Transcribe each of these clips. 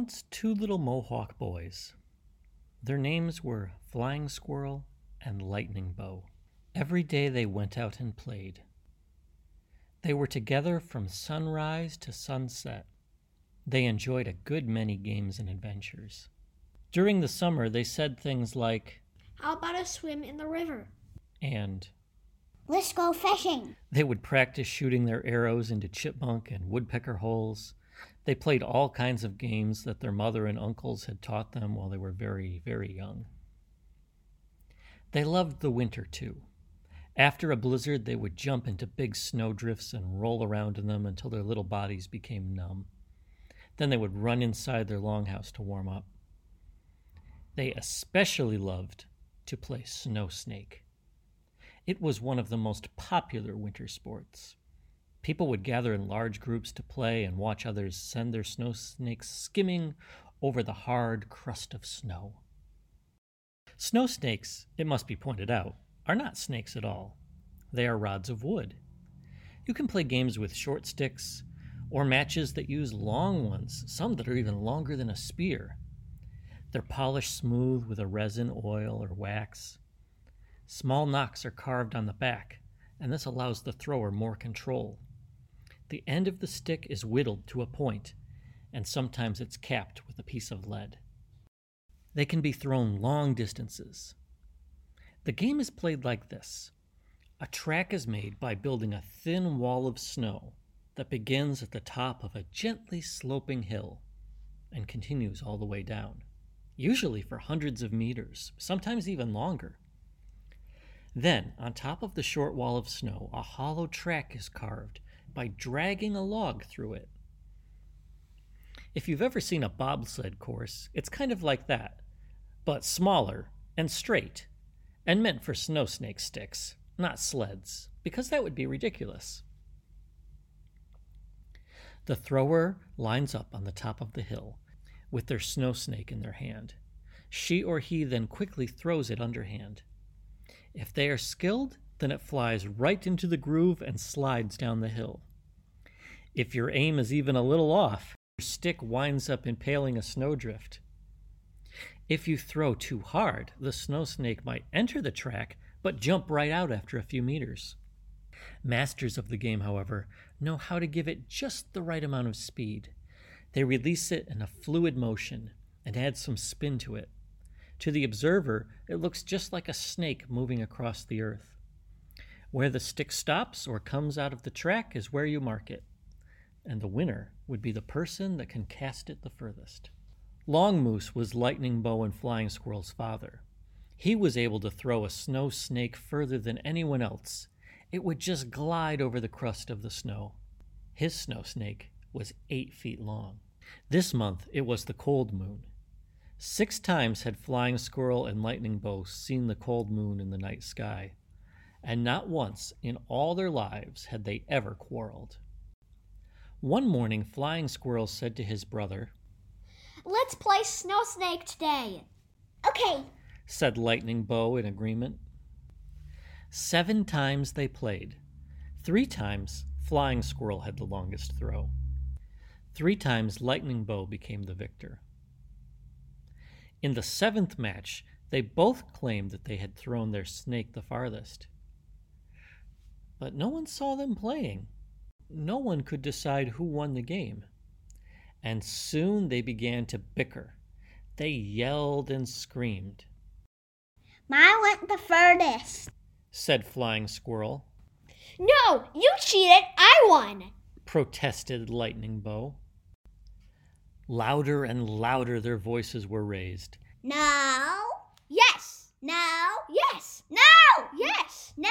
once two little Mohawk boys. Their names were Flying Squirrel and Lightning Bow. Every day they went out and played. They were together from sunrise to sunset. They enjoyed a good many games and adventures. During the summer, they said things like, How about a swim in the river? and Let's go fishing. they would practice shooting their arrows into chipmunk and woodpecker holes. They played all kinds of games that their mother and uncles had taught them while they were very, very young. They loved the winter too. After a blizzard, they would jump into big snowdrifts and roll around in them until their little bodies became numb. Then they would run inside their longhouse to warm up. They especially loved to play snow snake. It was one of the most popular winter sports. People would gather in large groups to play and watch others send their snow snakes skimming over the hard crust of snow. Snow snakes, it must be pointed out, are not snakes at all. They are rods of wood. You can play games with short sticks or matches that use long ones, some that are even longer than a spear. They're polished smooth with a resin, oil, or wax. Small knocks are carved on the back, and this allows the thrower more control. The end of the stick is whittled to a point, and sometimes it's capped with a piece of lead. They can be thrown long distances. The game is played like this a track is made by building a thin wall of snow that begins at the top of a gently sloping hill and continues all the way down, usually for hundreds of meters, sometimes even longer. Then, on top of the short wall of snow, a hollow track is carved by dragging a log through it. If you've ever seen a bobsled course, it's kind of like that, but smaller and straight, and meant for snow snake sticks, not sleds, because that would be ridiculous. The thrower lines up on the top of the hill with their snow snake in their hand. She or he then quickly throws it underhand. If they are skilled, then it flies right into the groove and slides down the hill. If your aim is even a little off, your stick winds up impaling a snowdrift. If you throw too hard, the snow snake might enter the track but jump right out after a few meters. Masters of the game, however, know how to give it just the right amount of speed. They release it in a fluid motion and add some spin to it. To the observer, it looks just like a snake moving across the earth. Where the stick stops or comes out of the track is where you mark it, and the winner would be the person that can cast it the furthest. Long Moose was Lightning Bow and Flying Squirrel's father. He was able to throw a snow snake further than anyone else. It would just glide over the crust of the snow. His snow snake was eight feet long. This month it was the cold moon. Six times had Flying Squirrel and Lightning Bow seen the cold moon in the night sky, and not once in all their lives had they ever quarreled. One morning, Flying Squirrel said to his brother, Let's play Snow Snake today. Okay, said Lightning Bow in agreement. Seven times they played. Three times, Flying Squirrel had the longest throw. Three times, Lightning Bow became the victor. In the seventh match, they both claimed that they had thrown their snake the farthest. But no one saw them playing. No one could decide who won the game. And soon they began to bicker. They yelled and screamed. mine went the furthest. said Flying Squirrel, No, you cheated. I won. protested Lightning Bow. Louder and louder their voices were raised. No, Yes. no, Yes. no, Yes. no,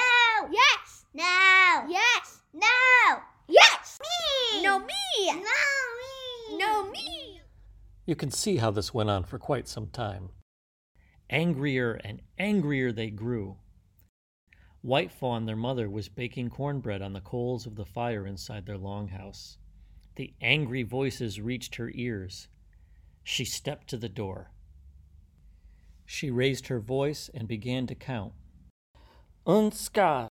Yes. no, Yes. no, Yes. me, No, me. no, me, No, me. You can see how this went on for quite some time. Angrier and angrier they grew. White Fawn, their mother, was baking cornbread on the coals of the fire inside their longhouse. The angry voices reached her ears. She stepped to the door. She raised her voice and began to count. Unska,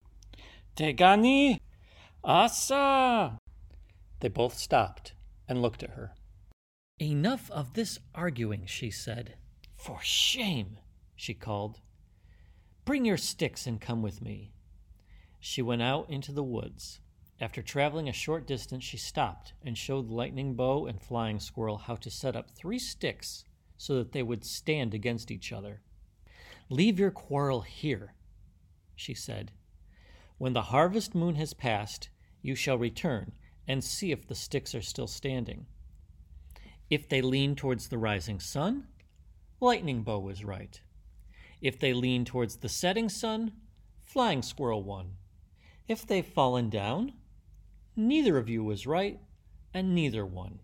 Tegani, Asa. They both stopped and looked at her. Enough of this arguing, she said. For shame, she called. Bring your sticks and come with me. She went out into the woods. After traveling a short distance, she stopped and showed Lightning Bow and Flying Squirrel how to set up three sticks so that they would stand against each other. Leave your quarrel here, she said. When the harvest moon has passed, you shall return and see if the sticks are still standing. If they lean towards the rising sun, Lightning Bow was right. If they lean towards the setting sun, Flying Squirrel won. If they've fallen down, neither of you was right, and neither won.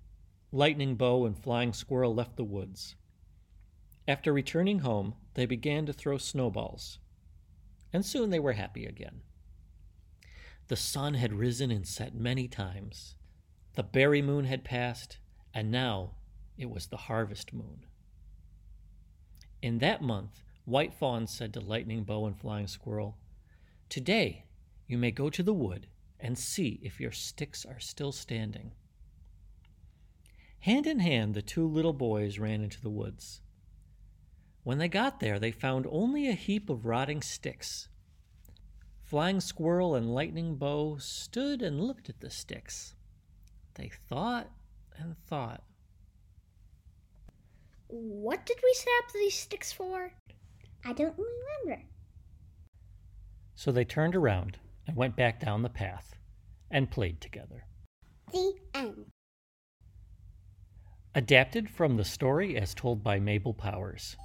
Lightning Bow and Flying Squirrel left the woods. After returning home, they began to throw snowballs, and soon they were happy again. The sun had risen and set many times. The berry moon had passed, and now it was the harvest moon. In that month, White Fawn said to Lightning Bow and Flying Squirrel, Today you may go to the wood and see if your sticks are still standing. Hand in hand, the two little boys ran into the woods. When they got there, they found only a heap of rotting sticks. Flying Squirrel and Lightning Bow stood and looked at the sticks. They thought and thought. What did we set up these sticks for? I don't remember. So they turned around and went back down the path and played together. The end. Adapted from the story as told by Mabel Powers.